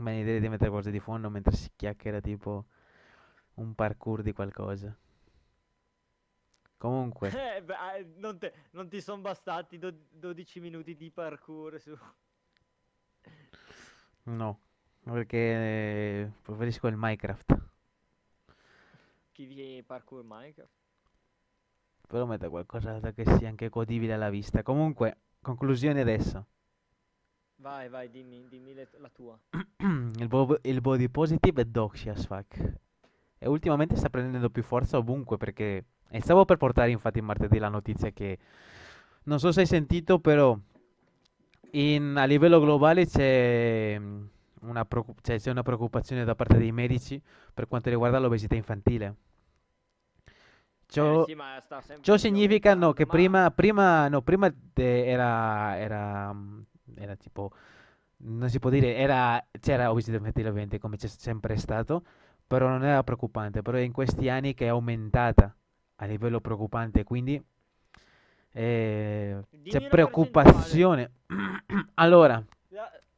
Ma l'idea di mettere qualcosa di fondo mentre si chiacchiera tipo un parkour di qualcosa. Comunque, Eh, beh, eh, non, te- non ti sono bastati do- 12 minuti di parkour su... no, perché eh, preferisco il Minecraft. Chi vi parkour Minecraft? Però metta qualcosa che sia anche godibile alla vista. Comunque, conclusione adesso. Vai, vai, dimmi, dimmi le- la tua. Il, bo- il body positive è doxy as fuck. E ultimamente sta prendendo più forza ovunque perché... E stavo per portare infatti martedì la notizia che... Non so se hai sentito, però in- a livello globale c'è mm, una, preoccu- cioè, c'è una preoccupazione da parte dei medici per quanto riguarda l'obesità infantile. Ciò, Eh, sì, ciò significa no, che ma- prima, prima, no, prima era, era, mm, era tipo, non si può dire, era, c'era obesità infantile ovviamente come c'è sempre stato, però non era preoccupante, però è in questi anni che è aumentata a livello preoccupante, quindi eh, c'è preoccupazione. Allora,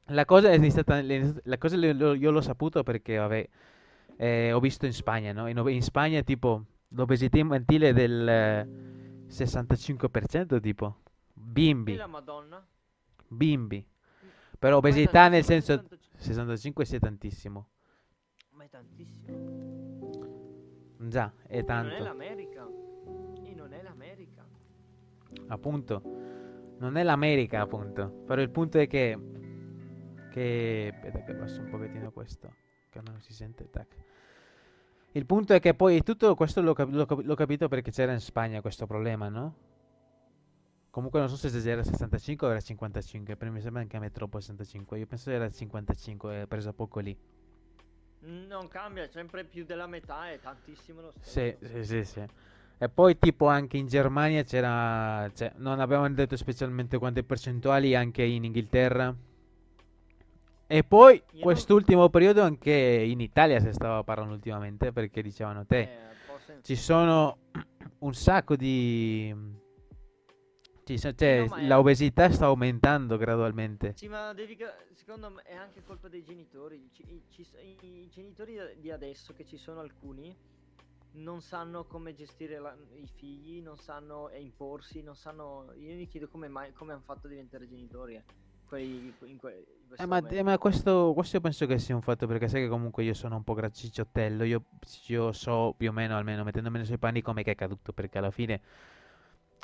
La- cosa è le- la cosa io l'ho saputo perché, vabbè, eh, ho visto in Spagna, no? In, in Spagna, tipo, l'obesità infantile è del eh, 65%, tipo, bimbi, e la Madonna? bimbi. Però obesità nel senso, 65. 65 sì è tantissimo. Ma è tantissimo. Già, è E non è tanto, l'America. E non è l'America. appunto. Non è l'America, appunto. Però il punto è che, che, aspetta che passo un pochettino questo, che non si sente, tac. Il punto è che poi tutto questo l'ho, cap- l'ho cap- l'ho capito perché c'era in Spagna questo problema, no? Comunque non so se era 65 o era 55, però mi sembra anche a me troppo 65. Io penso era 55, è preso poco lì. Non cambia, sempre più della metà, è tantissimo lo stesso. Sì, sì, sì, sì. E poi tipo anche in Germania c'era, cioè, non avevano detto specialmente quante percentuali, anche in Inghilterra. E poi Io non- quest'ultimo periodo anche in Italia si stava parlando ultimamente perché dicevano te, Eh, ci sono un sacco di... ci so- cioè, no, è- la obesità sta aumentando gradualmente. Sì, ma devi secondo me è anche colpa dei genitori. Ci- i, ci i- genitori di adesso, che ci sono alcuni, non sanno come gestire la- i figli, non sanno eh, imporsi, non sanno... Io mi chiedo come mai, come hanno fatto a diventare genitori. eh, in que- in Eh, ma, eh, ma questo, questo io penso che sia un fatto perché sai che comunque io sono un po' graccicciottello, io, io so più o meno, almeno mettendomi nei suoi panni, come che è accaduto, perché alla fine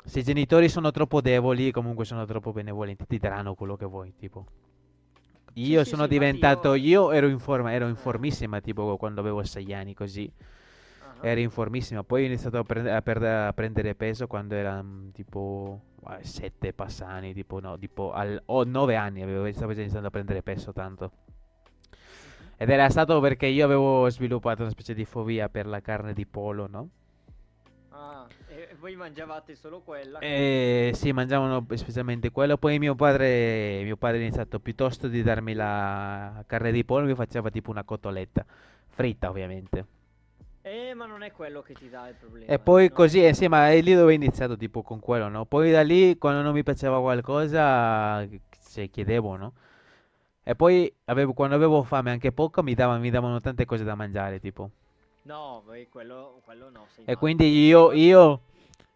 se i genitori sono troppo deboli, comunque sono troppo benevolenti, ti daranno quello che vuoi, tipo. Io sì, sono sì, diventato, io- io ero in forma, ero Eh. informissima, tipo quando avevo sei anni così, Ah, ero informissima, poi ho iniziato a, prende- a perde- a prendere peso quando era mm, tipo 7 passani, tipo no, tipo al, o 9 anni avevo, stavo già iniziando a prendere peso tanto. Ed era stato perché io avevo sviluppato una specie di fobia per la carne di pollo, no? ah, e voi mangiavate solo quella? E sì, mangiavano specialmente quello. Poi mio padre, mio padre ha iniziato piuttosto di darmi la carne di pollo, mi faceva tipo una cotoletta, fritta ovviamente. Eh, ma non è quello che ti dà il problema. E poi no? così, eh, sì, ma è lì dove ho iniziato, tipo con quello, no? Poi da lì, quando non mi piaceva qualcosa, se chiedevo, no? E poi avevo- quando avevo fame anche poco, mi davano, mi davano tante cose da mangiare, tipo. No, quello, quello no. E matto. quindi io, io,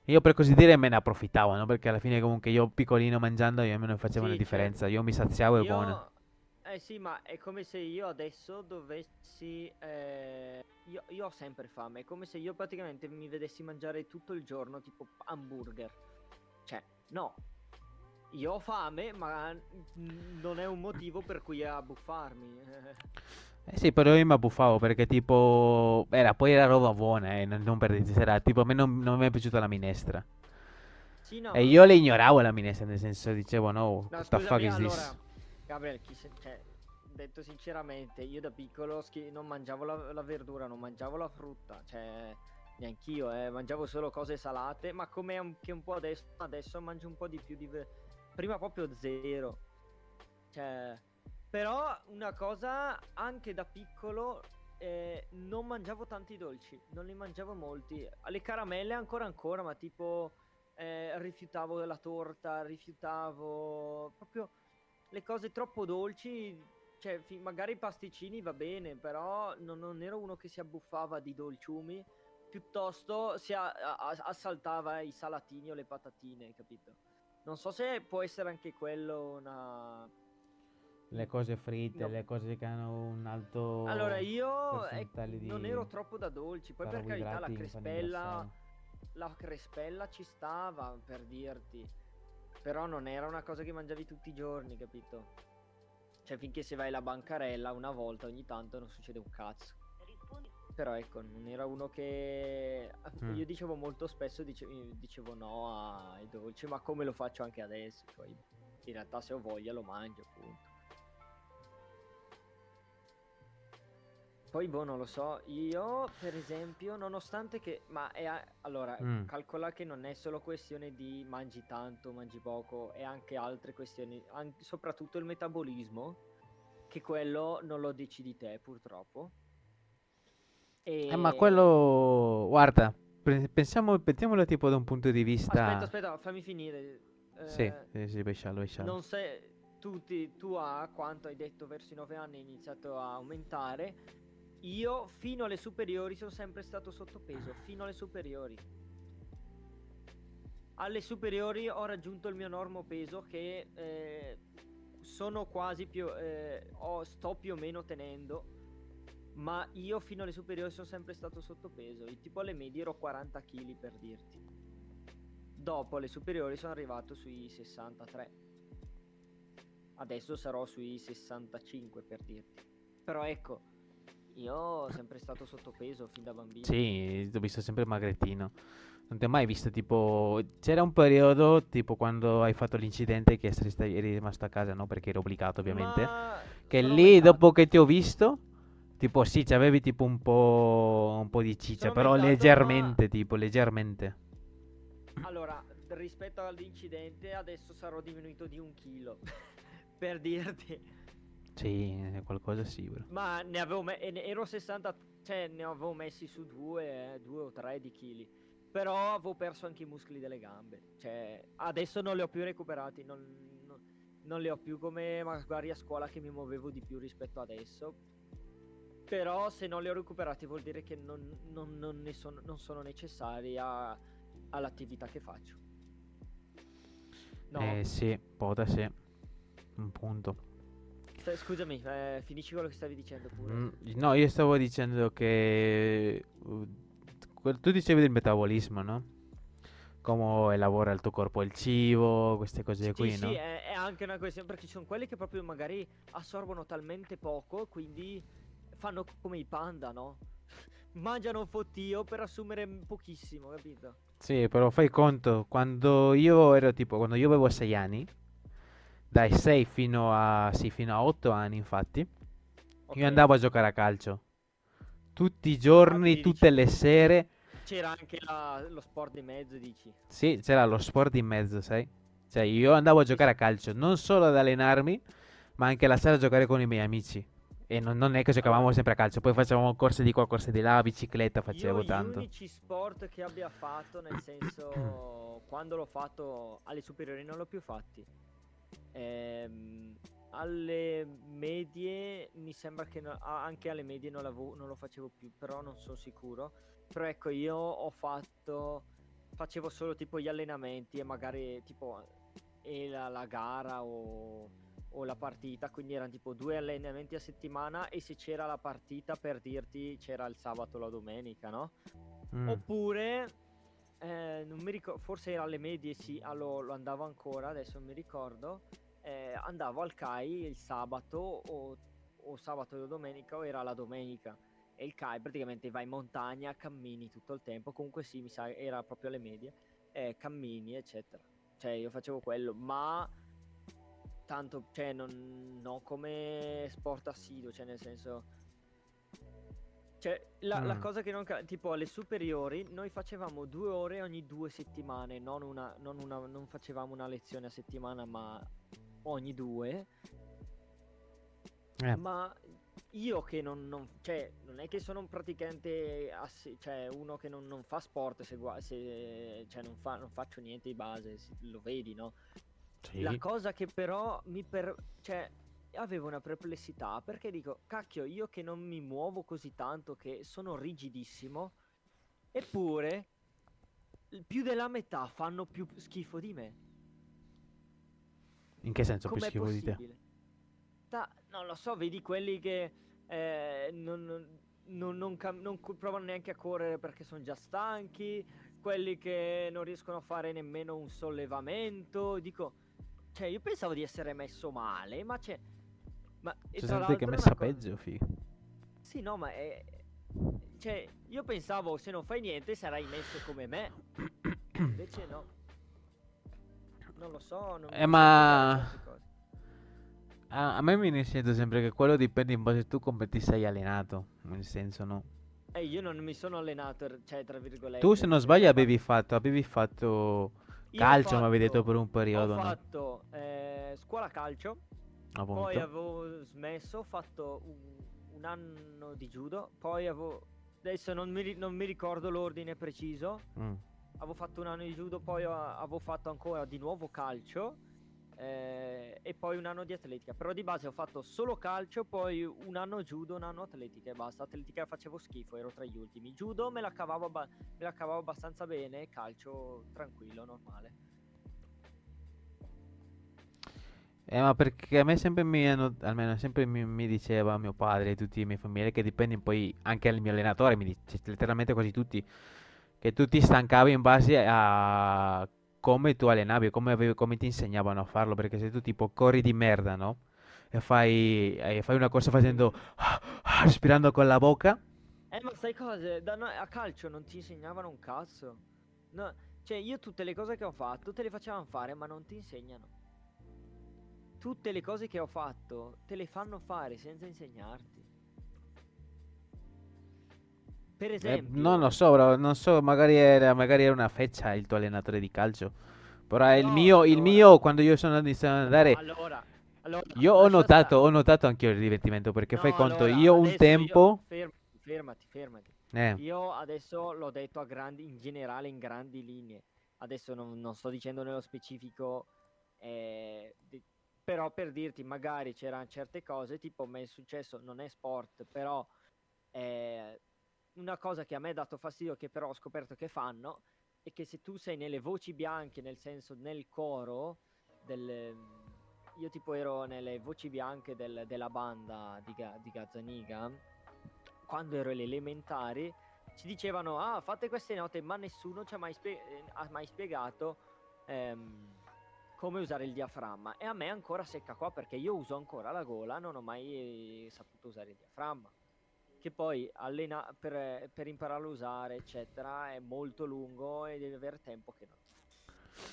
io per così dire me ne approfittavo, no? Perché alla fine comunque io piccolino mangiando, io almeno facevo una Sì, differenza. certo. Io mi saziavo e Io- buono. Eh sì, ma è come se io adesso dovessi... eh, io, io ho sempre fame, è come se io praticamente mi vedessi mangiare tutto il giorno tipo hamburger. Cioè, no. Io ho fame, ma non è un motivo per cui abbuffarmi. Eh sì, però io mi abbuffavo perché tipo... Era, poi era roba buona, eh, non, non per era, tipo a me non, non mi è piaciuta la minestra. Sì, no. E io le ignoravo la minestra, nel senso dicevo no, No, what the fuck is this? allora, Gabriel, chi se- cioè, detto sinceramente, io da piccolo schi- non mangiavo la, la verdura, non mangiavo la frutta, cioè, neanch'io, eh, mangiavo solo cose salate, ma come anche un po' adesso, adesso mangio un po' di più di... Prima proprio zero. Cioè, però una cosa, anche da piccolo, eh, non mangiavo tanti dolci, non li mangiavo molti. Le caramelle ancora ancora, ma tipo eh, rifiutavo la torta, rifiutavo proprio le cose troppo dolci. cioè, fi- magari pasticcini va bene, però non, non ero uno che si abbuffava di dolciumi, piuttosto si a- a- assaltava i salatini o le patatine, capito? Non so se può essere anche quello una... Le cose fritte, No. le cose che hanno un alto Allora, io eh, non ero troppo da dolci, poi per carità la crespella, la crespella ci stava, per dirti. Però non era una cosa che mangiavi tutti i giorni, capito? Cioè, finché se vai alla bancarella una volta ogni tanto non succede un cazzo. Però ecco, non era uno che... Mm. Io dicevo molto spesso, dice- dicevo no ai dolci, ma come lo faccio anche adesso. Cioè, in realtà se ho voglia lo mangio, appunto. Poi, boh, non lo so, io per esempio, nonostante che... Ma è... a- Allora, Mm. calcola che non è solo questione di mangi tanto, mangi poco, è anche altre questioni, an- soprattutto il metabolismo, che quello non lo decidi te, purtroppo. E... Eh, ma quello... Guarda, pensiamo, pensiamolo tipo da un punto di vista... Aspetta, aspetta, fammi finire. Sì, Eh, sì, sì, vai sciallo, vai sciallo. Non sei... Tutti, tu a quanto hai detto verso i 9 anni hai iniziato a aumentare. Io fino alle superiori sono sempre stato sottopeso, fino alle superiori. Alle superiori ho raggiunto il mio normo peso che eh, sono quasi più... eh, ho- sto più o meno tenendo. Ma io fino alle superiori sono sempre stato sottopeso. E tipo alle medie ero 40 kg per dirti. Dopo le superiori sono arrivato sui 63. Adesso sarò sui 65 per dirti. Però ecco, io ho sempre stato sottopeso fin da bambino. Sì, ti ho visto sempre magrettino. Non ti ho mai visto tipo... C'era un periodo, tipo quando hai fatto l'incidente che eri, rimasto a casa, no? Perché eri obbligato ovviamente. Ma Che lì, dopo che ti ho visto, tipo sì, c'avevi tipo un po', un po' di ciccia, Sono però leggermente, tipo, leggermente. Allora, rispetto all'incidente, adesso sarò diminuito di un chilo. per dirti. Sì, qualcosa sì, bro. Ma ne avevo me- ero 60, cioè ne avevo messi su due, eh, due o tre di chili. Però avevo perso anche i muscoli delle gambe. Cioè, adesso non li ho più recuperati. Non, non- non li ho più come magari a scuola che mi muovevo di più rispetto adesso. Però se non li ho recuperati vuol dire che non, non- sono, non sono necessari a- all'attività che faccio. No, Eh sì, da sé. Un punto. St- scusami, eh, finisci quello che stavi dicendo pure. Mm, no, io stavo dicendo che... uh, tu dicevi del metabolismo, no? Come elabora il tuo corpo il cibo, queste cose Sì, qui, sì, no? è, è anche una questione perché ci sono quelli che proprio magari assorbono talmente poco, quindi fanno come i panda, no? Mangiano un fottio per assumere pochissimo, capito? Sì, però fai conto, quando io ero tipo, quando io avevo 6 anni, dai 6 fino a, sì, fino a 8 anni infatti, Ok? io andavo a giocare a calcio. Tutti i giorni, tutte le sere. C'era anche la- lo sport di mezzo, dici? Sì, c'era lo sport in mezzo, sai? Cioè, io andavo a giocare a calcio, non solo ad allenarmi, ma anche alla sera a giocare con i miei amici. E non, non è che giocavamo Allora. sempre a calcio, poi facevamo corse di qua, corse di là, bicicletta Io facevo gli tanto. unici sport che abbia fatto, nel senso, quando l'ho fatto alle superiori non l'ho più fatti. Ehm, alle medie mi sembra che no- anche alle medie non, l'avevo- non lo facevo più, però non sono sicuro. Però ecco, io ho fatto, facevo solo tipo gli allenamenti e magari tipo e la, la gara o, o la partita, quindi erano tipo due allenamenti a settimana e se c'era la partita per dirti c'era il sabato o la domenica, no? Mm. Oppure, eh, non mi ricordo, forse era alle medie, sì, ah, lo, andavo ancora, adesso non mi ricordo. eh, andavo al CAI il sabato o, o sabato o domenica o era la domenica. E il CAI praticamente vai in montagna, cammini tutto il tempo. Comunque sì, mi sa, era proprio alle medie. eh, cammini, eccetera. Cioè, io facevo quello, ma tanto, cioè, non no, come sport assiduo, cioè, nel senso. Cioè, la, la Mm. cosa che non. Tipo, alle superiori noi facevamo due ore ogni due settimane, non, una, non, una, non facevamo una lezione a settimana, ma ogni due. Eh, Ma io che non, non- cioè, non è che sono un praticante, assi- cioè uno che non, non fa sport, se, se- cioè non, fa- non faccio niente di base, lo vedi, no? sì. La cosa che però mi per... cioè, avevo una perplessità perché dico, cacchio, io che non mi muovo così tanto, che sono rigidissimo, eppure più della metà fanno più schifo di me. In che senso più Com'è schifo di te? possibile? Ta- non lo so, vedi quelli che eh, non, non- non- cam- non provano neanche a correre perché sono già stanchi, quelli che non riescono a fare nemmeno un sollevamento. Dico, cioè, io pensavo di essere messo male, ma c'è. Ma C'è gente che è messa peggio, figo. Sì, no, ma è. Cioè, io pensavo se non fai niente sarai messo come me. Invece no. Non lo so. Non Eh, ma-. A, a me mi sento sempre che quello dipende in base tu come ti sei allenato. Nel senso, no? Eh, io non mi sono allenato, cioè, tra virgolette. Tu, se non sbaglio, avevi fatto, avevi fatto calcio, mi avevi detto per un periodo, Ho no? fatto eh, scuola calcio, Appunto. poi avevo smesso, ho fatto un, anno di judo, poi avevo... Adesso non mi, non mi ricordo l'ordine preciso, Mm. avevo fatto un anno di judo, poi avevo fatto ancora di nuovo calcio eh, e poi un anno di atletica. Però di base ho fatto solo calcio, poi un anno judo, un anno atletica e basta. Atletica facevo schifo, ero tra gli ultimi. Judo me la cavavo, me la cavavo abbastanza bene, calcio tranquillo, normale. Eh, ma perché a me sempre mi hanno, almeno sempre mi, mi diceva mio padre e tutti i miei familiari che dipende poi anche il mio allenatore, mi dice letteralmente quasi tutti, che tu ti stancavi in base a come tu allenavi, come, avevi- come ti insegnavano a farlo, perché se tu tipo corri di merda, no? E fai, e fai una corsa facendo, respirando con la bocca, Eh, ma sai cose? Da noi a calcio non ti insegnavano un cazzo. No, cioè, io tutte le cose che ho fatto te le facevano fare, ma non ti insegnano. Tutte le cose che ho fatto te le fanno fare senza insegnarti. Per Eh, esempio, non lo so, bro, non so, magari era, magari era una feccia il tuo allenatore di calcio. Però il No, mio, il allora- mio, quando io sono iniziato ad andare, allora, allora, io ho notato, ho notato anche io il divertimento, perché fai No, conto, allora, io un tempo, fermati, fermati, fermati. eh, Io adesso l'ho detto a grandi, in generale, in grandi linee. Adesso non, non sto dicendo nello specifico, eh, di- però per dirti, magari c'erano certe cose, tipo mi è successo, non è sport, però eh, una cosa che a me ha dato fastidio, che però ho scoperto che fanno, è che se tu sei nelle voci bianche, nel senso nel coro, del, io tipo ero nelle voci bianche del- della banda di, di Gazzaniga, quando ero alle elementari, ci dicevano, ah, fate queste note, ma nessuno ci ha mai, spie- eh, ha mai spiegato ehm, come usare il diaframma. E a me ancora secca qua perché io uso ancora la gola, non ho mai eh, saputo usare il diaframma. Che poi allena- per, per impararlo a usare, eccetera, è molto lungo e devi avere tempo che non.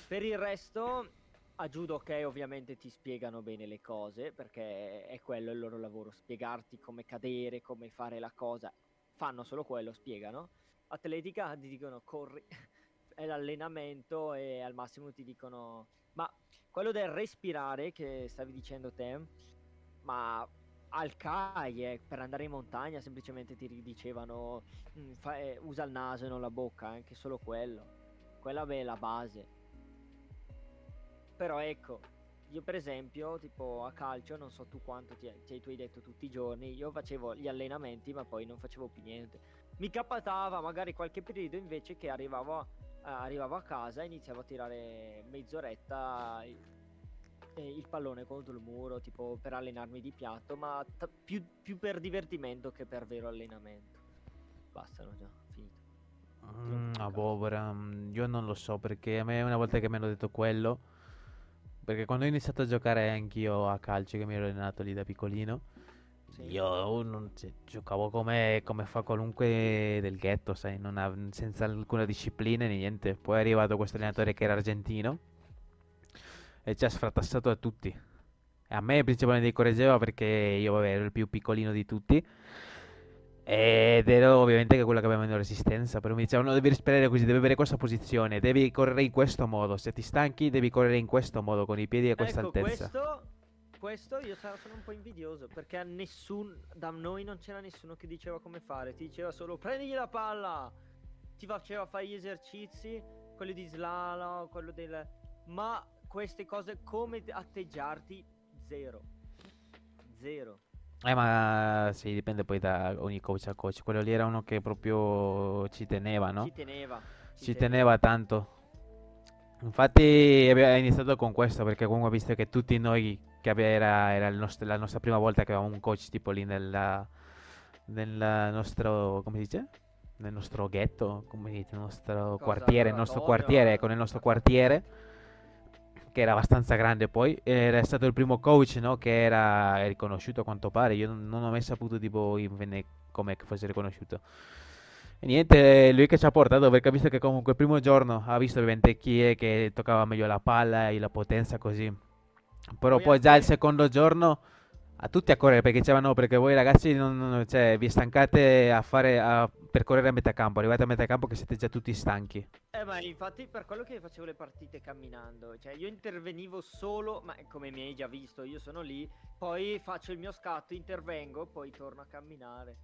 Per il resto, a judo ok, ovviamente ti spiegano bene le cose, perché è quello il loro lavoro, spiegarti come cadere, come fare la cosa. Fanno solo quello, spiegano. Atletica ti dicono corri, è l'allenamento e al massimo ti dicono... Ma quello del respirare che stavi dicendo te, ma al CAI eh, per andare in montagna semplicemente ti dicevano "Mm, fa- eh, usa il naso e non la bocca, anche solo quello. Quella beh, è la base. Però ecco, io per esempio, tipo a calcio, non so tu quanto ti, cioè, tu hai detto tutti i giorni, io facevo gli allenamenti ma poi non facevo più niente. Mi capitava magari qualche periodo invece che arrivavo a, arrivavo a casa e iniziavo a tirare mezz'oretta il, eh, il pallone contro il muro, tipo per allenarmi di piatto, ma ta- più, più per divertimento che per vero allenamento. Basta, no, già, finito. Mm, ah, boh, ora, io non lo so perché a me una volta che mi hanno detto quello, perché quando ho iniziato a giocare anch'io a calcio, che mi ero allenato lì da piccolino. Io non- cioè, giocavo come, come fa qualunque del ghetto, sai, non av- senza alcuna disciplina né niente. Poi è arrivato questo allenatore che era argentino e ci ha sfratassato a tutti. E a me principalmente correggeva perché io vabbè, ero il più piccolino di tutti. Ed ero ovviamente che quello che aveva meno resistenza. Però mi dicevano: no, devi respirare così, devi avere questa posizione, devi correre in questo modo. Se ti stanchi, devi correre in questo modo, con i piedi a questa ecco, altezza. questo, questo io sono un po' invidioso perché a nessun, da noi non c'era nessuno che diceva come fare, ti diceva solo prendigli la palla, ti faceva fare gli esercizi, quelli di slalom, quello del... Ma queste cose come atteggiarti, zero. zero. Eh, ma sì, dipende poi da ogni coach a coach. Quello lì era uno che proprio ci teneva, no? Ci teneva. Ci teneva tanto. Infatti abbiamo iniziato con questo perché comunque ha visto che tutti noi che era, era il nostro- la nostra prima volta che avevamo un coach tipo lì nella, nel nostro, come si dice? Nel nostro ghetto, come si dice? Nel nostro Cosa, quartiere, il nostro quartiere, ecco, nel nostro quartiere, che era abbastanza grande poi. Era stato il primo coach, no? Che era riconosciuto a quanto pare. Io non, non ho mai saputo tipo come fosse riconosciuto. E niente, lui che ci ha portato perché ha visto che comunque il primo giorno ha visto ovviamente chi è che toccava meglio la palla e la potenza così. Però Poi poi già il secondo giorno a tutti a correre perché dicevano no, perché voi ragazzi non, cioè, vi stancate a fare a, per correre a metà campo, arrivate a metà campo che siete già tutti stanchi. Eh, ma infatti per quello che facevo le partite camminando, cioè io intervenivo solo, ma come mi hai già visto, io sono lì, poi faccio il mio scatto, intervengo, poi torno a camminare.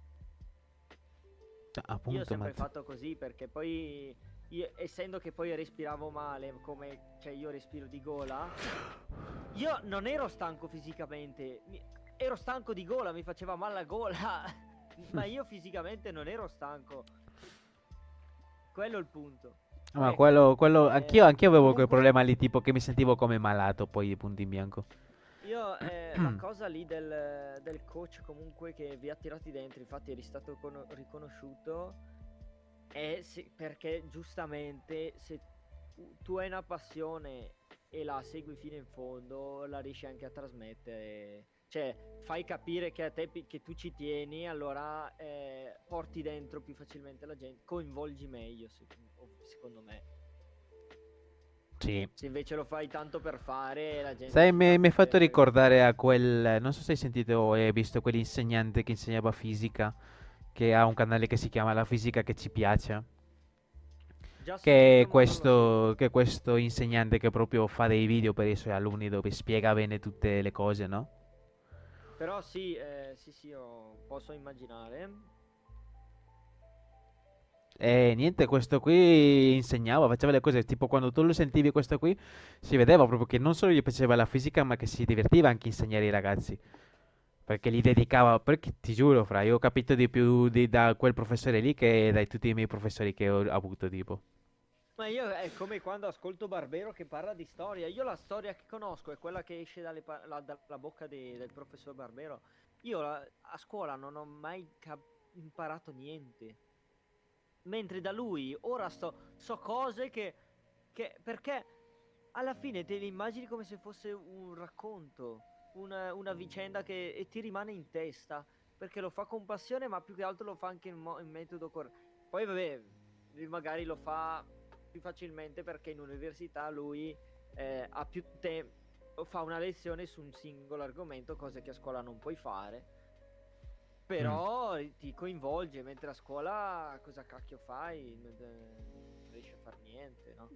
Cioè, Io ho appunto, sempre ma fatto così perché poi, io- essendo che poi respiravo male, come cioè io respiro di gola, io non ero stanco fisicamente, mi- ero stanco di gola, mi faceva male la gola, ma io fisicamente non ero stanco. Quello è il punto. ma Ecco, quello, quello eh, anch'io, anch'io avevo quel comunque- problema lì, tipo che mi sentivo come malato poi punto in bianco. Io eh, la cosa lì del, del coach comunque che vi ha tirati dentro, infatti eri stato cono- riconosciuto, è se- perché giustamente se tu- hai una passione e la segui fino in fondo, la riesci anche a trasmettere. Cioè, fai capire che a te che tu ci tieni, allora eh, porti dentro più facilmente la gente, coinvolgi meglio, sec- secondo me. Sì. Se invece lo fai tanto per fare, la gente... Sai, mi hai fatto ricordare a quel, non so se hai sentito o hai visto quell'insegnante che insegnava fisica, che ha un canale che si chiama La fisica che ci piace. Che è questo, che è questo insegnante che proprio fa dei video per i suoi alunni dove spiega bene tutte le cose, no? Però sì, eh, sì, sì, io posso immaginare. E niente, questo qui insegnava, faceva le cose, tipo quando tu lo sentivi questo qui, si vedeva proprio che non solo gli piaceva la fisica, ma che si divertiva anche a insegnare ai ragazzi. Perché gli dedicava, perché ti giuro, fra, io ho capito di più di- da quel professore lì che da tutti i miei professori che ho avuto, tipo. Ma io è come quando ascolto Barbero che parla di storia. Io la storia che conosco è quella che esce dalle la- dalla bocca de- del professor Barbero. Io la- a scuola non ho mai imparato niente. Mentre da lui ora sto, so cose che, che... Perché alla fine te le immagini come se fosse un racconto, una, una vicenda che e ti rimane in testa. Perché lo fa con passione, ma più che altro lo fa anche in, mo- in metodo corretto. Poi vabbè, magari lo fa più facilmente perché in università lui eh, ha più tempo, fa una lezione su un singolo argomento, cose che a scuola non puoi fare. Però ti coinvolge, mentre a scuola cosa cacchio fai? Non, non riesci a fare niente, no?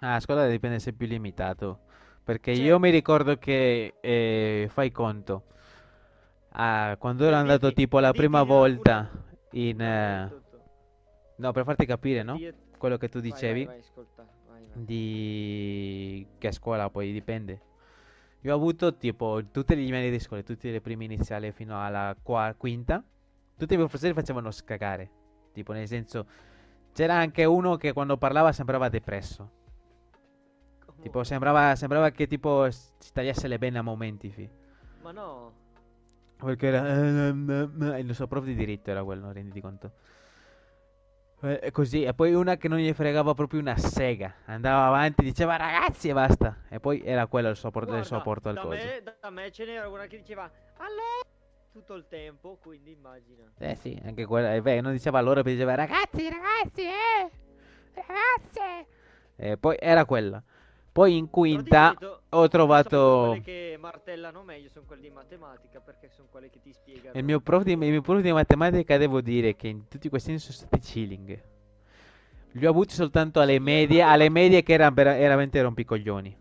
Ah, a scuola dipende se è più limitato. Perché Cioè- io mi ricordo che, eh, fai conto, ah, quando ero andato dirti- tipo la prima volta in... Eh, no, per farti capire, no? Io- Quello che tu dicevi. Vai, vai, ascolta, vai, vai. di che a scuola poi dipende. Io ho avuto tipo tutte le livelli di scuola, tutte le prime iniziali fino alla qua- quinta. Tutti i miei professori facevano scagare. Tipo, nel senso, c'era anche uno che quando parlava sembrava depresso. Tipo, sembrava, sembrava che tipo si tagliasse le vene a momenti, fi. Ma no, Perché era... eh, Il nostro prof di diritto era quello, renditi conto. Eh, E così, e poi una che non gli fregava proprio una sega. Andava avanti, diceva ragazzi e basta. E poi era quello il suo, por- il suo Guarda, apporto al da coso. me, da me ce n'era una che diceva allora tutto il tempo, quindi immagina. Eh sì, anche quella. eh, beh, non diceva poi diceva ragazzi, ragazzi, eh! Ragazze! E poi era quella. Poi in quinta ho trovato Quelle che martellano meglio sono quelle di matematica perché sono quelle che ti spiegano. il mio prof di, mio prof di matematica. Devo dire che in tutti questi anni sono stati chilling. Li ho avuti soltanto alle medie, alle medie che erano vera- veramente rompicoglioni.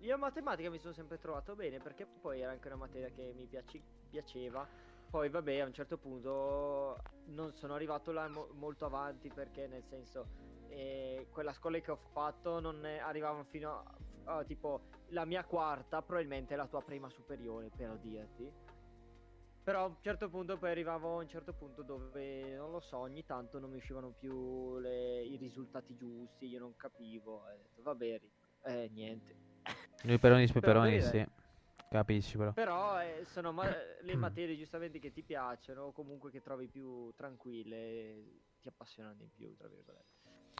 Io a matematica mi sono sempre trovato bene perché poi era anche una materia che mi piaci- piaceva. Poi vabbè, a un certo punto non sono arrivato là mo- molto avanti perché nel senso eh, quella scuola che ho fatto non arrivavano fino a, a tipo la mia quarta, probabilmente la tua prima superiore, per dirti. Però a un certo punto poi arrivavo a un certo punto dove, non lo so, ogni tanto non mi uscivano più le- i risultati giusti, io non capivo. Ho detto, vabbè, eh, niente. Lui peroni speperoni, Però, sì. Capisci però. Però eh, sono ma- le materie giustamente che ti piacciono, o comunque che trovi più tranquille, e ti appassionano di più, tra virgolette.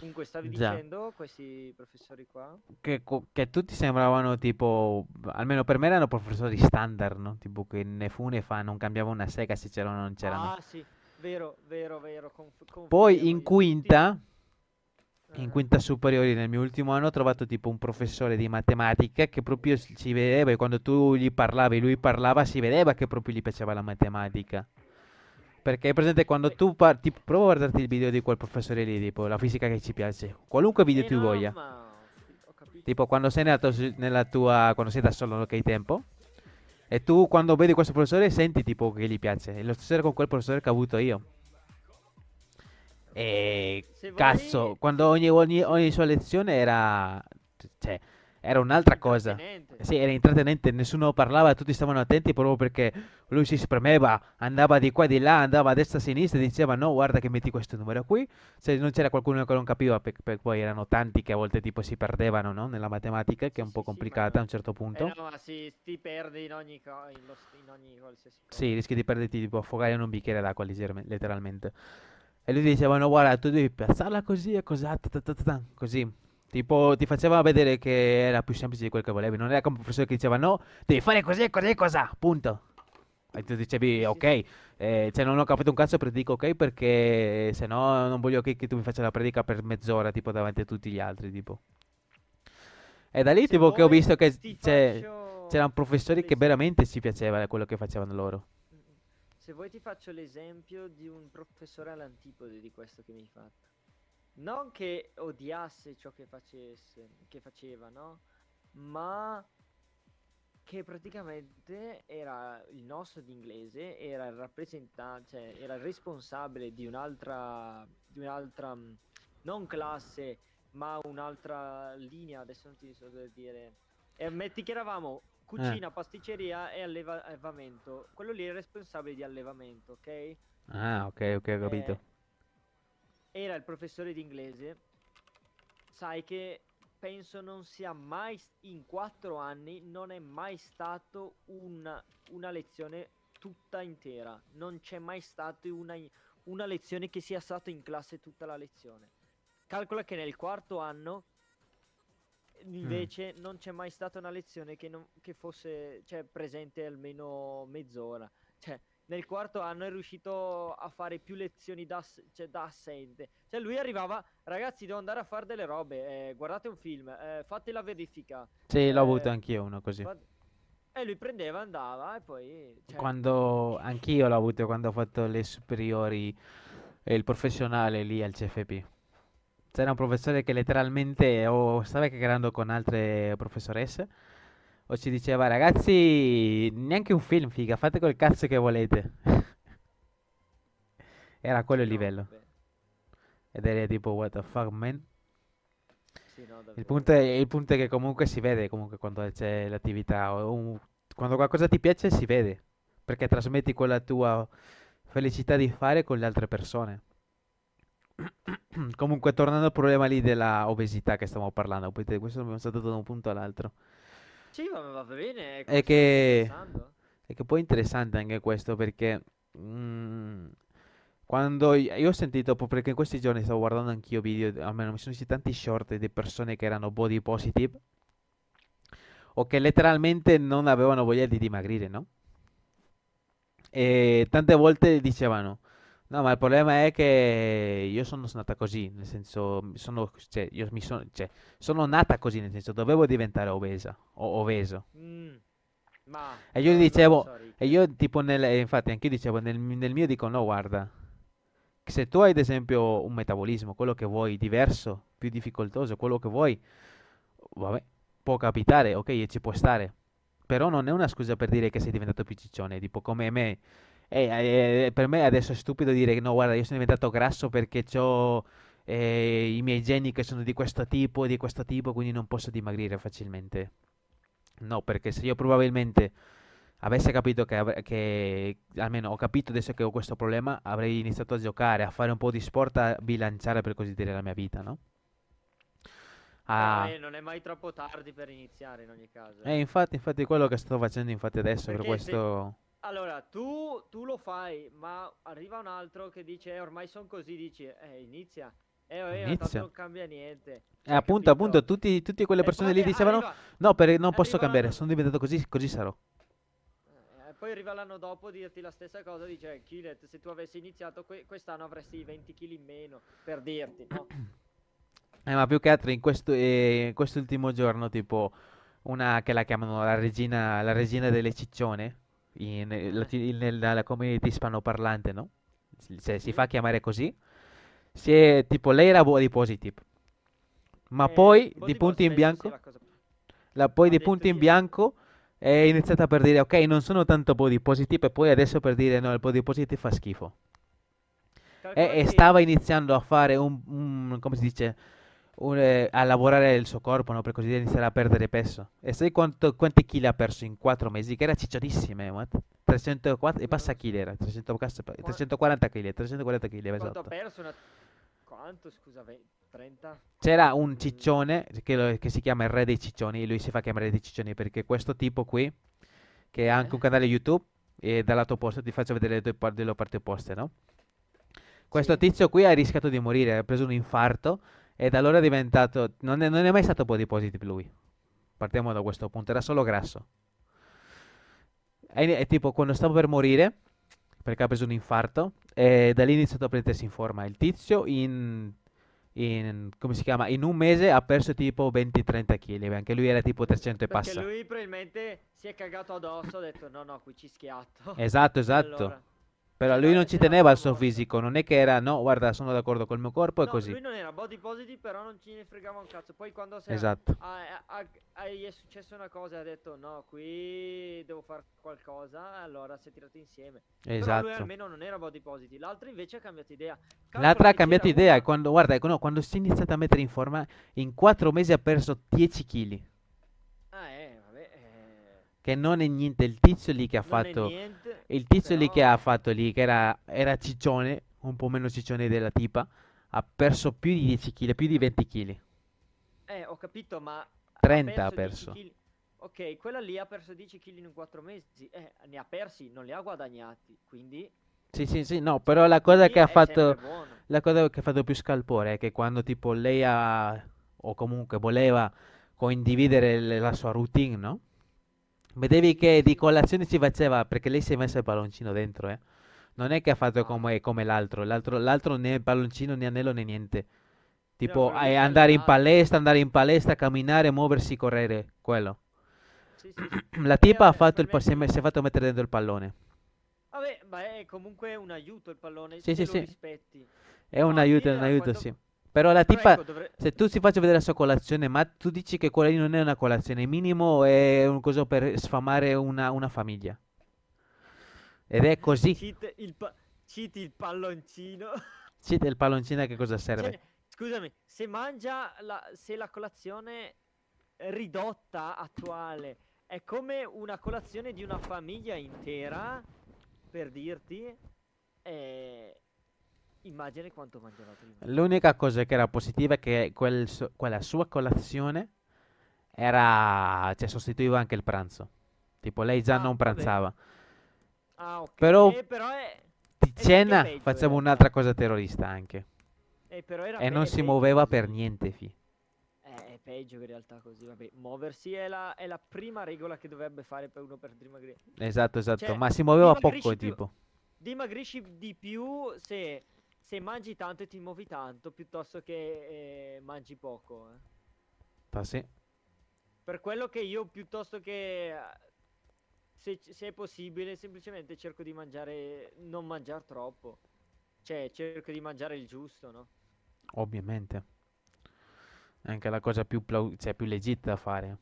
Comunque stavi Già. dicendo questi professori qua? Che, che tutti sembravano tipo, almeno per me erano professori standard, no? Tipo che né fu né fa, non cambiava una sega se c'erano o non c'erano. Ah, sì, vero, vero, vero. conf- confermo, Poi in quinta, tutti- in eh. quinta superiore nel mio ultimo anno ho trovato tipo un professore di matematica che proprio si vedeva e quando tu gli parlavi, lui parlava, si vedeva che proprio gli piaceva la matematica. Perché è presente quando tu parti, prova a guardarti il video di quel professore lì, tipo la fisica che ci piace, qualunque video Eh, tu no, voglia. ma-. Tipo quando sei su- nella tua, quando sei da solo, ok tempo. E tu quando vedi questo professore senti tipo che gli piace. E lo stesso era con quel professore che ho avuto io. E Se vuoi- cazzo, quando ogni, ogni, ogni sua lezione era... Cioè, era un'altra cosa. Sì, era intrattenente, nessuno parlava, tutti stavano attenti proprio perché lui si spremeva, andava di qua e di là, andava a destra e a sinistra e diceva no, guarda che metti questo numero qui. Se non c'era qualcuno che non capiva, perché poi erano tanti che a volte tipo si perdevano, no? Nella matematica, che è un po' sì, sì, complicata a un certo punto. Eh no, ma sì, ti perdi in ogni, co- in lo- in ogni qualsiasi cosa. Sì, rischi di perderti tipo affogare in un bicchiere d'acqua letteralmente. E lui diceva no, guarda, tu devi piazzarla così e così, ta ta ta ta ta", così. Tipo, ti faceva vedere che era più semplice di quel che volevi. Non era come un professore che diceva no, devi fare così, così e così, punto. E tu dicevi, ok, eh, cioè non ho capito un cazzo, però dico ok perché se no non voglio che, che tu mi faccia la predica per mezz'ora, tipo davanti a tutti gli altri, tipo. E da lì, Se tipo, che ho visto che faccio c'erano professori che veramente ci piaceva quello che facevano loro. Mm, Se vuoi ti faccio l'esempio di un professore all'antipode di questo che mi hai fatto. Non che odiasse ciò che facesse, che faceva, no? Ma che praticamente era il nostro di inglese, era il rappresentante, cioè era il responsabile di un'altra, di un'altra, mm, non classe, ma un'altra linea, adesso non ti so dire. E metti che eravamo cucina, pasticceria e alleva- allevamento. Quello lì è il responsabile di allevamento, ok? Ah, ok, ok, ho capito. Eh, era il professore di inglese. Sai che penso non sia mai in quattro anni non è mai stato una, una lezione tutta intera. Non c'è mai stata una, una lezione che sia stata in classe tutta la lezione. Calcola che nel quarto anno invece non c'è mai stata una lezione che, non, che fosse cioè, presente almeno mezz'ora. Cioè, nel quarto anno è riuscito a fare più lezioni da, cioè, da assente. Cioè, lui arrivava, ragazzi, devo andare a fare delle robe. eh, guardate un film, eh, fate la verifica. Sì, l'ho avuto eh, anch'io uno così. fa- E lui prendeva, andava e poi. cioè, Quando anch'io l'ho avuto quando ho fatto le superiori e il professionale lì al CFP. C'era un professore che letteralmente o stava chiacchierando con altre professoresse o ci diceva ragazzi, neanche un film, figa, fate quel cazzo che volete. Era quello il livello. Ed era tipo what the fuck man. sì, no, Il punto è, il punto è che comunque si vede comunque quando c'è l'attività, o un- quando qualcosa ti piace si vede, perché trasmetti quella tua felicità di fare con le altre persone. Comunque, tornando al problema lì della obesità che stiamo parlando, questo abbiamo saltato da un punto all'altro. Sì, va, va bene. È che-. E che poi è interessante anche questo perché mm, quando io ho sentito, perché in questi giorni stavo guardando anch'io video, almeno mi sono visti tanti short di persone che erano body positive o che letteralmente non avevano voglia di dimagrire, no? E tante volte dicevano, no, ma il problema è che io sono nata così, nel senso, sono, cioè, io mi sono, cioè, sono nata così, nel senso, dovevo diventare obesa o obeso. Mm, ma E io gli dicevo, sorry. e io tipo nel, e infatti anche io dicevo nel, nel mio dico no guarda, se tu hai ad esempio un metabolismo, quello che vuoi, diverso, più difficoltoso, quello che vuoi, vabbè, può capitare, ok, e ci può stare, però non è una scusa per dire che sei diventato più ciccione, tipo come me, Eh, eh, per me adesso è stupido dire no guarda io sono diventato grasso perché ho i miei geni che sono di questo tipo, di questo tipo, quindi non posso dimagrire facilmente. No, perché se io probabilmente avesse capito che, che almeno ho capito adesso che ho questo problema, avrei iniziato a giocare, a fare un po' di sport, a bilanciare per così dire la mia vita, no? Però, Ah, eh, non è mai troppo tardi per iniziare in ogni caso. e infatti, infatti è quello che sto facendo infatti adesso, per Perché se- questo... Allora, tu, tu lo fai, ma arriva un altro che dice, eh, ormai sono così, dici, eh, inizia. Eh, eh, Inizia. tanto non cambia niente. E Cioè, appunto, capito? appunto, tutti, tutte quelle E persone lì dicevano, arriva- no, per- non posso cambiare, sono diventato così, così sarò. Eh, poi arriva l'anno dopo a dirti la stessa cosa, dice, Killet, se tu avessi iniziato que- quest'anno avresti 20 kg in meno, per dirti, no? Eh, ma più che altro in questo, eh, quest'ultimo giorno, tipo, una che la chiamano la regina, la regina delle ciccione, in, lati- nella community ispanoparlante, no? Se si Sì. fa chiamare così. Si è, tipo, lei era body positive. Ma Eh, poi, di punti in bianco, la cosa- la, poi di punti in bianco è iniziata per dire, ok, non sono tanto body positive, e poi adesso per dire, no, il body positive fa schifo. E, e stava iniziando a fare un, un- come si dice, un, eh, a lavorare il suo corpo, no? Per così dire, iniziare a perdere peso. E sai quanto, quanti chili ha perso in 4 mesi? Che era ciccionissima, eh, what? 304 e passa chili era, 300 cassa- 340 kg, 340 kg, Quanto ha esatto. perso? Una... Quanto, scusa, ve- 30? C'era un ciccione che, lo- che si chiama il re dei ciccioni, lui si fa chiamare dei ciccioni perché questo tipo qui, che ha anche un Eh? canale YouTube, e dal lato opposto ti faccio vedere le due par- delle parti opposte, no? Questo Sì. tizio qui ha rischiato di morire, ha preso un infarto e da allora è diventato... Non è, non è mai stato body positive lui. Partiamo da questo punto, era solo grasso. E, e tipo quando stavo per morire, perché ha preso un infarto, e da lì ha iniziato a prendersi in forma. Il tizio in, in- come si chiama? In un mese ha perso tipo 20-30 kg, anche lui era tipo 300 e Perché passa. lui probabilmente si è cagato addosso, ha detto no, no, qui ci schiatto. Esatto, esatto. Allora- Però lui no, non ci teneva al suo fisico, non è che era, no, guarda, sono d'accordo col mio corpo e No, così. lui non era body positive, però non ci ne fregava un cazzo. Poi quando è- Esatto. a- a- a- gli è successa una cosa e ha detto no, qui devo fare qualcosa, allora si è tirato insieme. Però lui Esatto. almeno non era body positive, l'altro invece ha cambiato idea. Calcola L'altra ha cambiato idea quando, guarda, no, quando si è iniziato a mettere in forma, in 4 mesi ha perso 10 kg. Ah, eh, vabbè. eh, Che non è niente, il tizio lì che ha non fatto... Il tizio lì che però- ha fatto lì, che era, era ciccione, un po' meno ciccione della tipa, ha perso più di 10 kg, più di 20 kg. Eh, ho capito, ma... ha 30 ha 10 perso. chili- Ok, quella lì ha perso 10 kg in 4 mesi. Eh, ne ha persi, non li ha guadagnati. Quindi... Sì, sì, sì, no, però la cosa che ha fatto... La cosa che ha fatto più scalpore è che quando tipo lei ha, o comunque voleva condividere le- la sua routine, no? Vedevi che di colazione si faceva, perché lei si è messa il palloncino dentro, eh? Non è che ha fatto Ah. come, come l'altro, l'altro, l'altro né palloncino né anello né niente. Tipo, lì eh, andare in palestra, andare in palestra, camminare, muoversi, correre, quello. Sì, sì, sì. La tipa ha vabbè, fatto il, si è, fatto mettere dentro il pallone. Vabbè, ma è comunque un aiuto il pallone, Sì, sì, sì. rispetti. È un Infatti, aiuto, è un aiuto, quando- sì. Però la Però tipa... ecco, dovre- Se tu si faccio vedere la sua colazione, ma tu dici che quella lì non è una colazione, minimo è un coso per sfamare una, una famiglia. Ed è così. Cheat il, pa- cheat il palloncino. Sì, del palloncino a che cosa serve? Cioè, scusami, se mangia la, se la colazione ridotta attuale è come una colazione di una famiglia intera, per dirti, eh, immagini quanto mangiava prima. L'unica cosa che era positiva è che quel su- quella sua colazione era, cioè, sostituiva anche il pranzo. Tipo, lei già Ah, non vabbè. pranzava. Ah, ok. Però- Eh, però è, Di anche cena peggio, faceva eh. un'altra cosa terrorista anche. eh, E non è si muoveva così. per niente, fi. Eh, è peggio che in realtà così, vabbè. Muoversi è la, è la prima regola che dovrebbe fare per uno per dimagrire. Esatto, esatto. Cioè, Ma si muoveva poco, più- tipo. Dimagrisci di più se, se mangi tanto e ti muovi tanto, piuttosto che eh, mangi poco. eh. Ah, sì. Per quello che io, piuttosto che... Se, se è possibile, semplicemente cerco di mangiare... Non mangiare troppo. Cioè, cerco di mangiare il giusto, no? Ovviamente. È anche la cosa più, cioè, più legitta da fare.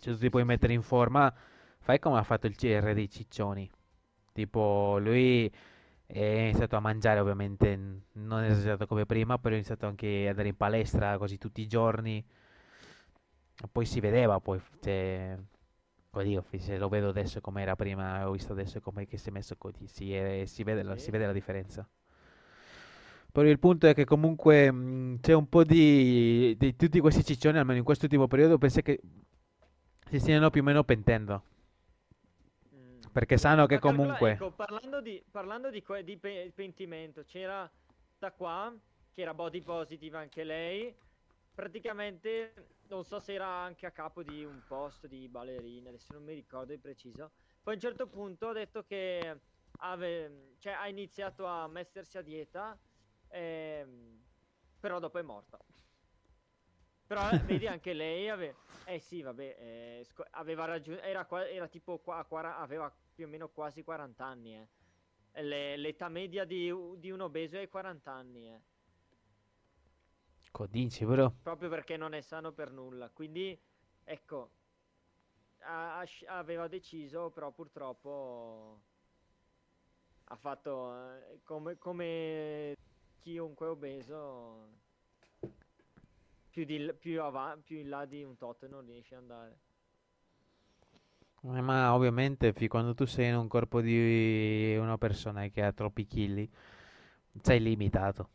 Se tu ti puoi mettere in forma, fai come ha fatto il CR dei ciccioni. Tipo, lui è iniziato a mangiare, ovviamente, non è esagerato come prima, però è iniziato anche ad andare in palestra così tutti i giorni. E poi si vedeva, poi, cioè, Oddio, se lo vedo adesso come era prima, ho visto adesso come si è messo così, si, è- si vede la, si vede la differenza. Però il punto è che comunque mh, c'è un po' di, di tutti questi ciccioni, almeno in questo ultimo periodo, penso che si stiano più o meno pentendo. Perché sanno che comunque... ecco, parlando di, parlando di, di pe- pentimento, c'era da qua, che era body positive anche lei, praticamente, non so se era anche a capo di un post di ballerina, adesso non mi ricordo di preciso, poi a un certo punto ha detto che ave- cioè, ha iniziato a mettersi a dieta, ehm, però dopo è morta. Però eh, vedi anche lei ave- eh sì, vabbè, eh, sco- aveva raggiunto era, qua- era tipo qua, a quara- aveva più o meno quasi 40 anni, eh. Le- l'età media di, di un obeso è 40 anni, eh. Codici, bro. Proprio perché non è sano per nulla. Quindi, ecco, ha sci- aveva deciso, però purtroppo ha fatto eh, come, come chiunque obeso, più, di, più, ava- più in là di un tot non riesce ad andare. Eh, Ma ovviamente quando tu sei in un corpo di una persona che ha troppi chili, sei limitato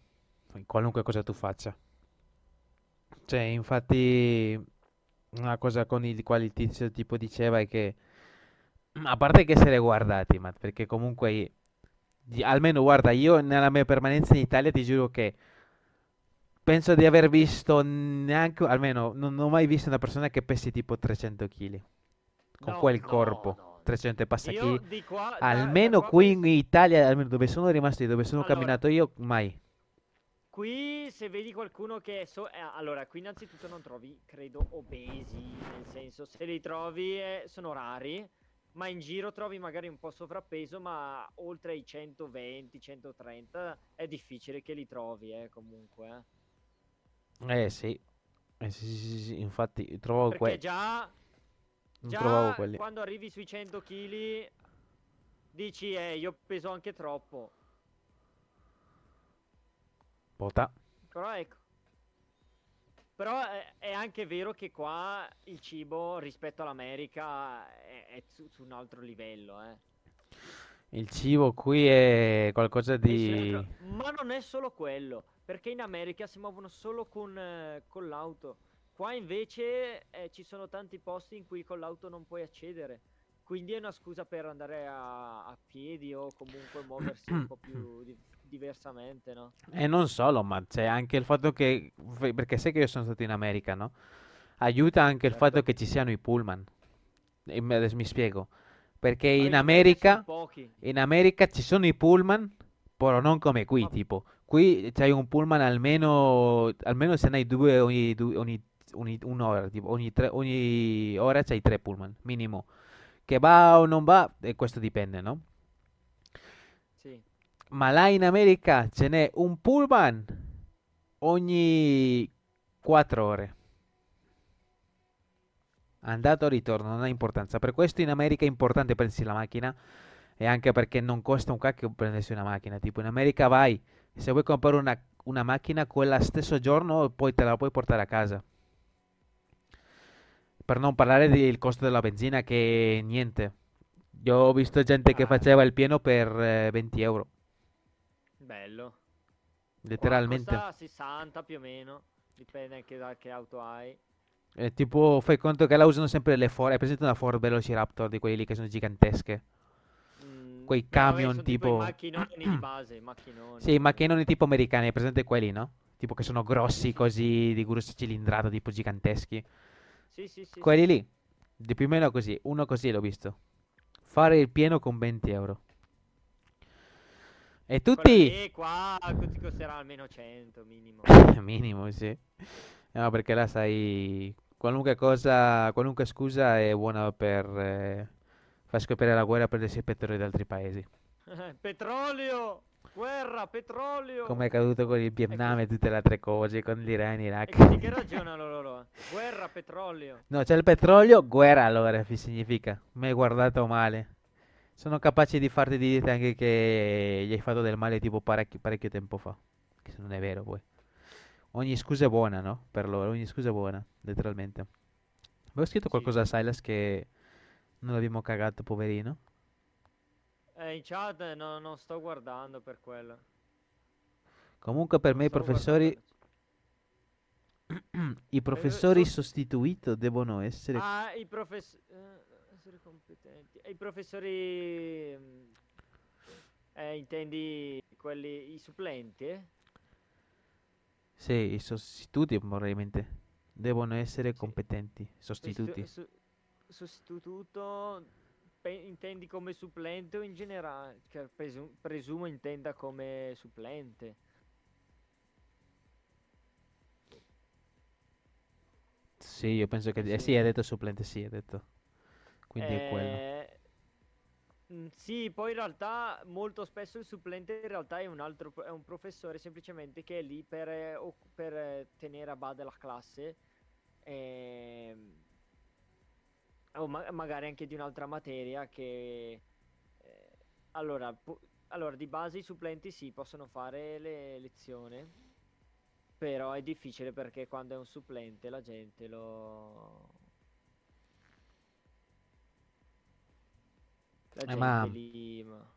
in qualunque cosa tu faccia. Cioè, infatti, una cosa con il quale il tizio tipo diceva è che, a parte che essere guardati, ma perché comunque, almeno guarda, io nella mia permanenza in Italia ti giuro che penso di aver visto neanche, almeno non, ho mai visto una persona che pesi tipo 300 kg con No, quel no, corpo, no. 300 e passa Io qua, da- da Almeno qua qui in Italia, almeno dove sono rimasto io, dove sono Allora- camminato io, mai. Qui se vedi qualcuno che è so- eh, allora qui innanzitutto non trovi credo obesi nel senso se li trovi eh, sono rari ma in giro trovi magari un po' sovrappeso ma oltre ai 120 130 è difficile che li trovi eh, comunque eh. Eh sì, Eh, sì, sì, sì, infatti trovavo perché que- già già trovavo quelli. quando arrivi sui 100 kg dici eh io peso anche troppo Pota. Però ecco. Però è, è anche vero che qua il cibo rispetto all'America è, è su, su un altro livello, eh. Il cibo qui è qualcosa di... Ma non è solo quello, perché in America si muovono solo con, eh, con l'auto. Qua invece eh, ci sono tanti posti in cui con l'auto non puoi accedere. Quindi è una scusa per andare a, a piedi o comunque muoversi un po' più di- diversamente, no? E non solo, ma c'è anche il fatto che... Perché sai che io sono stato in America, no? Aiuta anche il Certo. fatto che ci siano i pullman. E mi- adesso mi spiego. Perché Ma in America. In America ci sono i pullman, però non come qui, Ma- tipo. Qui c'hai un pullman almeno, almeno se ne hai due ogni, ogni, ogni un'ora, tipo ogni, tre, ogni ora c'hai tre pullman, minimo. Che va o non va, e questo dipende, no? Sì. Ma là in America ce n'è un pullman ogni quattro ore. Andato e ritorno, non ha importanza. Per questo in America è importante prendersi la macchina e anche perché non costa un cacchio prendersi una macchina. Tipo in America vai, se vuoi comprare una, una macchina quella stesso giorno poi te la puoi portare a casa. Per non parlare del costo della benzina che niente. Io ho visto gente che Ah. faceva il pieno per eh, 20 euro, Bello. Letteralmente. Costa 60 più o meno, dipende anche da che auto hai. Eh, tipo, fai conto che la usano sempre le Ford. Hai presente una Ford Velociraptor di quelli lì che sono gigantesche? Quei no, camion sono tipo- i macchinoni di base, macchinoni. Sì, macchinoni tipo americani, hai presente quelli, no? Tipo che sono grossi così, di grossa cilindrata, tipo giganteschi. Sì, sì, sì. Quelli lì, di più o meno così. Uno così l'ho visto. Fare il pieno con 20 euro. E tutti... lì qua ti costerà almeno 100 minimo. Minimo, sì. No, perché là sai, qualunque cosa, qualunque scusa è buona per eh, far scoprire la guerra per i petroli di altri paesi. petrolio! Guerra, petrolio! Come è accaduto con il Vietnam e tutte le altre cose, con l'Iran, E Iraq. così che ragionano loro? Guerra, petrolio. No, c'è il petrolio, guerra allora, fi- significa. Mi hai guardato male. Sono capaci di farti dire anche che gli hai fatto del male tipo parecchio, parecchio tempo fa. Che se non è vero poi. Ogni scusa è buona, no? Per loro, ogni scusa è buona, letteralmente. Avevo scritto Sì. qualcosa a Silas che Non l'abbiamo cagato, poverino. Eh, in chat no, non sto guardando per quello. Comunque per Non me i professori, i professori so- sostituito devono essere... Ah, i professori... essere competenti. E i professori... mm, eh, intendi quelli... i supplenti? eh? Sì, i sostituti probabilmente devono essere Sì. competenti. Sostituti. Sostitu- su- sostituto... pe- intendi come supplente o in generale? Che presu- presumo intenda come supplente. Sì, io penso che... Eh Eh sì. ha detto supplente, sì, ha detto. Quindi è quello. Eh, mm, Sì, poi in realtà molto spesso il supplente in realtà è un altro, è un professore semplicemente che è lì per, eh, per eh, tenere a bada la classe ehm, o ma- magari anche di un'altra materia che... eh, allora, pu- allora, di base i supplenti sì, possono fare le lezioni, però è difficile perché quando è un supplente la gente lo... La Eh, gente ma- li... ma-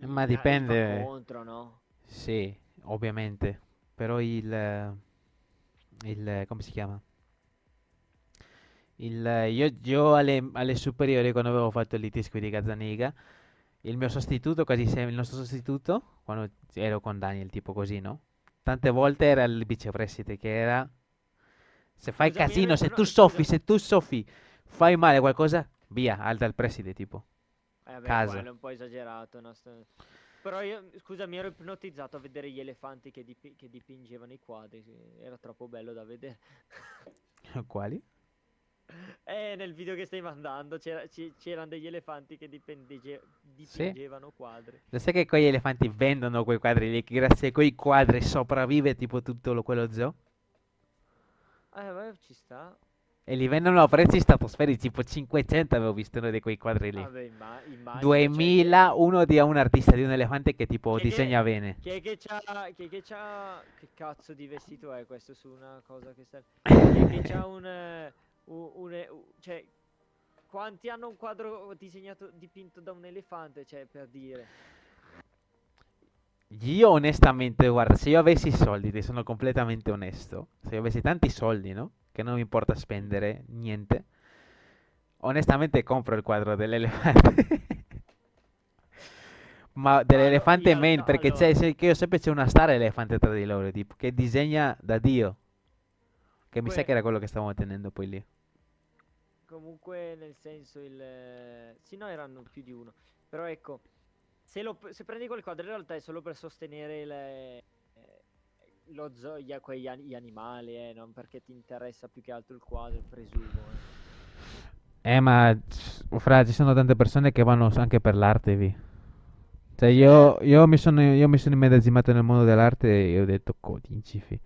eh, gli- ma fa dipende. contro, no? Sì, ovviamente. Però il... eh, il... come si chiama? Il, io io alle, alle superiori, quando avevo fatto il litisco di Gazzaniga, il mio sostituto, quasi sempre il nostro sostituto, quando ero con Daniel, tipo così, no? Tante volte era il vicepresidente che era... Se fai Scusami, casino, se tu soffi, se tu soffi, fai male qualcosa, via, alza il preside, tipo. Eh, vabbè, Casa. quello è un po' esagerato, no? Però io, scusa, mi ero ipnotizzato a vedere gli elefanti che, dipi- che dipingevano i quadri, era troppo bello da vedere. Quali? Eh, nel video che stai mandando c'era- c'erano degli elefanti che Sì. dipingevano quadri. Lo sai che quegli elefanti vendono quei quadri lì, che grazie a quei quadri sopravvive tipo tutto lo- quello zoo? Eh, beh, ci sta. E li vendono a prezzi stratosferici, tipo 500 avevo visto uno di quei quadri lì. Vabbè, imma- immagino, cioè, 2000, uno di un artista di un elefante che tipo Che- che- disegna bene. Chi è che c'ha, chi è che c'ha, che cazzo di vestito è questo su una cosa che sta... Chi è che c'ha un, un, un- cioè, quanti hanno un quadro disegnato, dipinto da un elefante, cioè, per dire. Io onestamente, guarda, se io avessi i soldi, ti sono completamente onesto, se io avessi tanti soldi, no? Che non mi importa spendere niente, onestamente compro il quadro dell'elefante. Ma dell'elefante in main, realtà, perché allora- c'è, che io sempre c'è una star elefante tra di loro, tipo, che disegna da Dio. Che mi sa che era quello che stavamo tenendo poi lì. Comunque, nel senso, il... Sì, no, erano più di uno. Però ecco, se, lo- se prendi quel quadro in realtà è solo per sostenere le... eh, lo zoo, gli, gli animali, eh, non perché ti interessa più che altro il quadro, presumo. eh. Eh, ma fra, ci sono tante persone che vanno anche per l'arte, vi. Cioè, io, io mi sono, io mi sono immedesimato nel mondo dell'arte e ho detto, codici, fi.